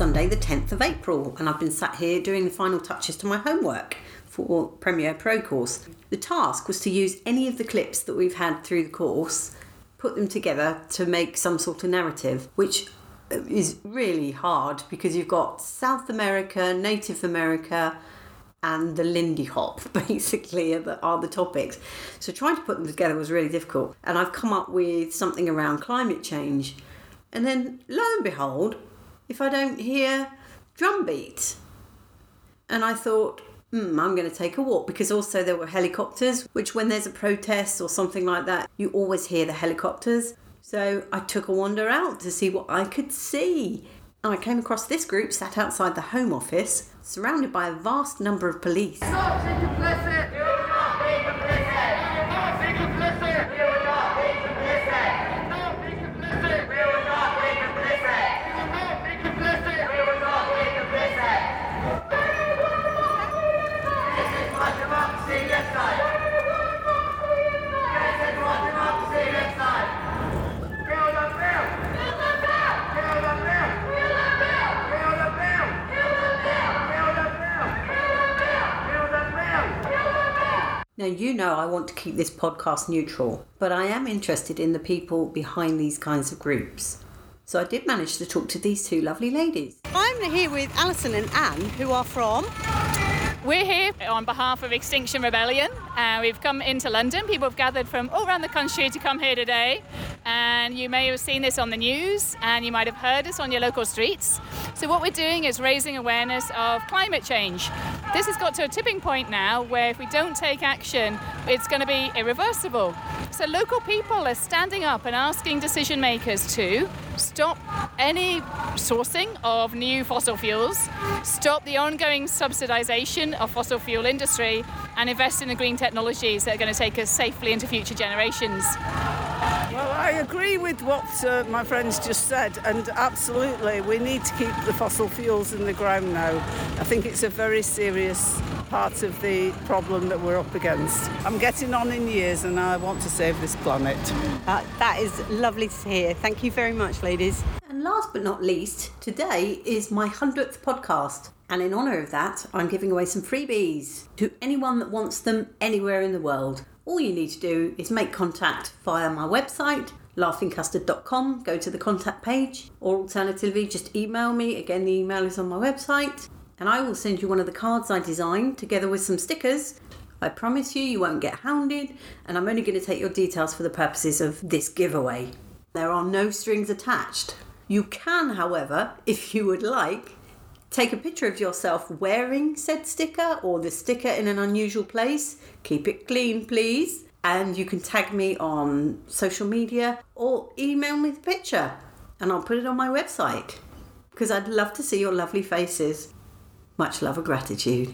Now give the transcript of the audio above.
Sunday, the 10th of April, and I've been sat here doing the final touches to my homework for Premiere Pro course. The task was to use any of the clips that we've had through the course, put them together to make some sort of narrative, which is really hard because you've got South America, Native America, and the Lindy Hop basically are the, are the topics. So trying to put them together was really difficult. And I've come up with something around climate change. And then lo and behold, if I don't hear drum beats. And I thought, hmm, I'm going to take a walk because also there were helicopters, which when there's a protest or something like that, you always hear the helicopters. So I took a wander out to see what I could see. And I came across this group sat outside the Home Office, surrounded by a vast number of police. Now, you know I want to keep this podcast neutral, but I am interested in the people behind these kinds of groups. So I did manage to talk to these two lovely ladies. I'm here with Alison and Ann, who are from. We're here on behalf of Extinction Rebellion. Uh, we've come into London. People have gathered from all around the country to come here today. And you may have seen this on the news and you might have heard us on your local streets. So, what we're doing is raising awareness of climate change. This has got to a tipping point now where if we don't take action, it's going to be irreversible. So, local people are standing up and asking decision makers to stop any sourcing of new fossil fuels, stop the ongoing subsidisation of fossil fuel industry, and invest in the green technologies that are going to take us safely into future generations. Well, I agree with what uh, my friends just said, and absolutely, we need to keep the fossil fuels in the ground now. I think it's a very serious part of the problem that we're up against. I'm getting on in years and I want to save this planet. Uh, that is lovely to hear. Thank you very much, ladies. And last but not least, today is my 100th podcast. And in honour of that, I'm giving away some freebies to anyone that wants them anywhere in the world all you need to do is make contact via my website laughingcustard.com go to the contact page or alternatively just email me. Again the email is on my website and I will send you one of the cards I designed together with some stickers. I promise you you won't get hounded and I'm only going to take your details for the purposes of this giveaway. There are no strings attached. You can however if you would like Take a picture of yourself wearing said sticker or the sticker in an unusual place. Keep it clean, please. And you can tag me on social media or email me the picture and I'll put it on my website because I'd love to see your lovely faces. Much love and gratitude.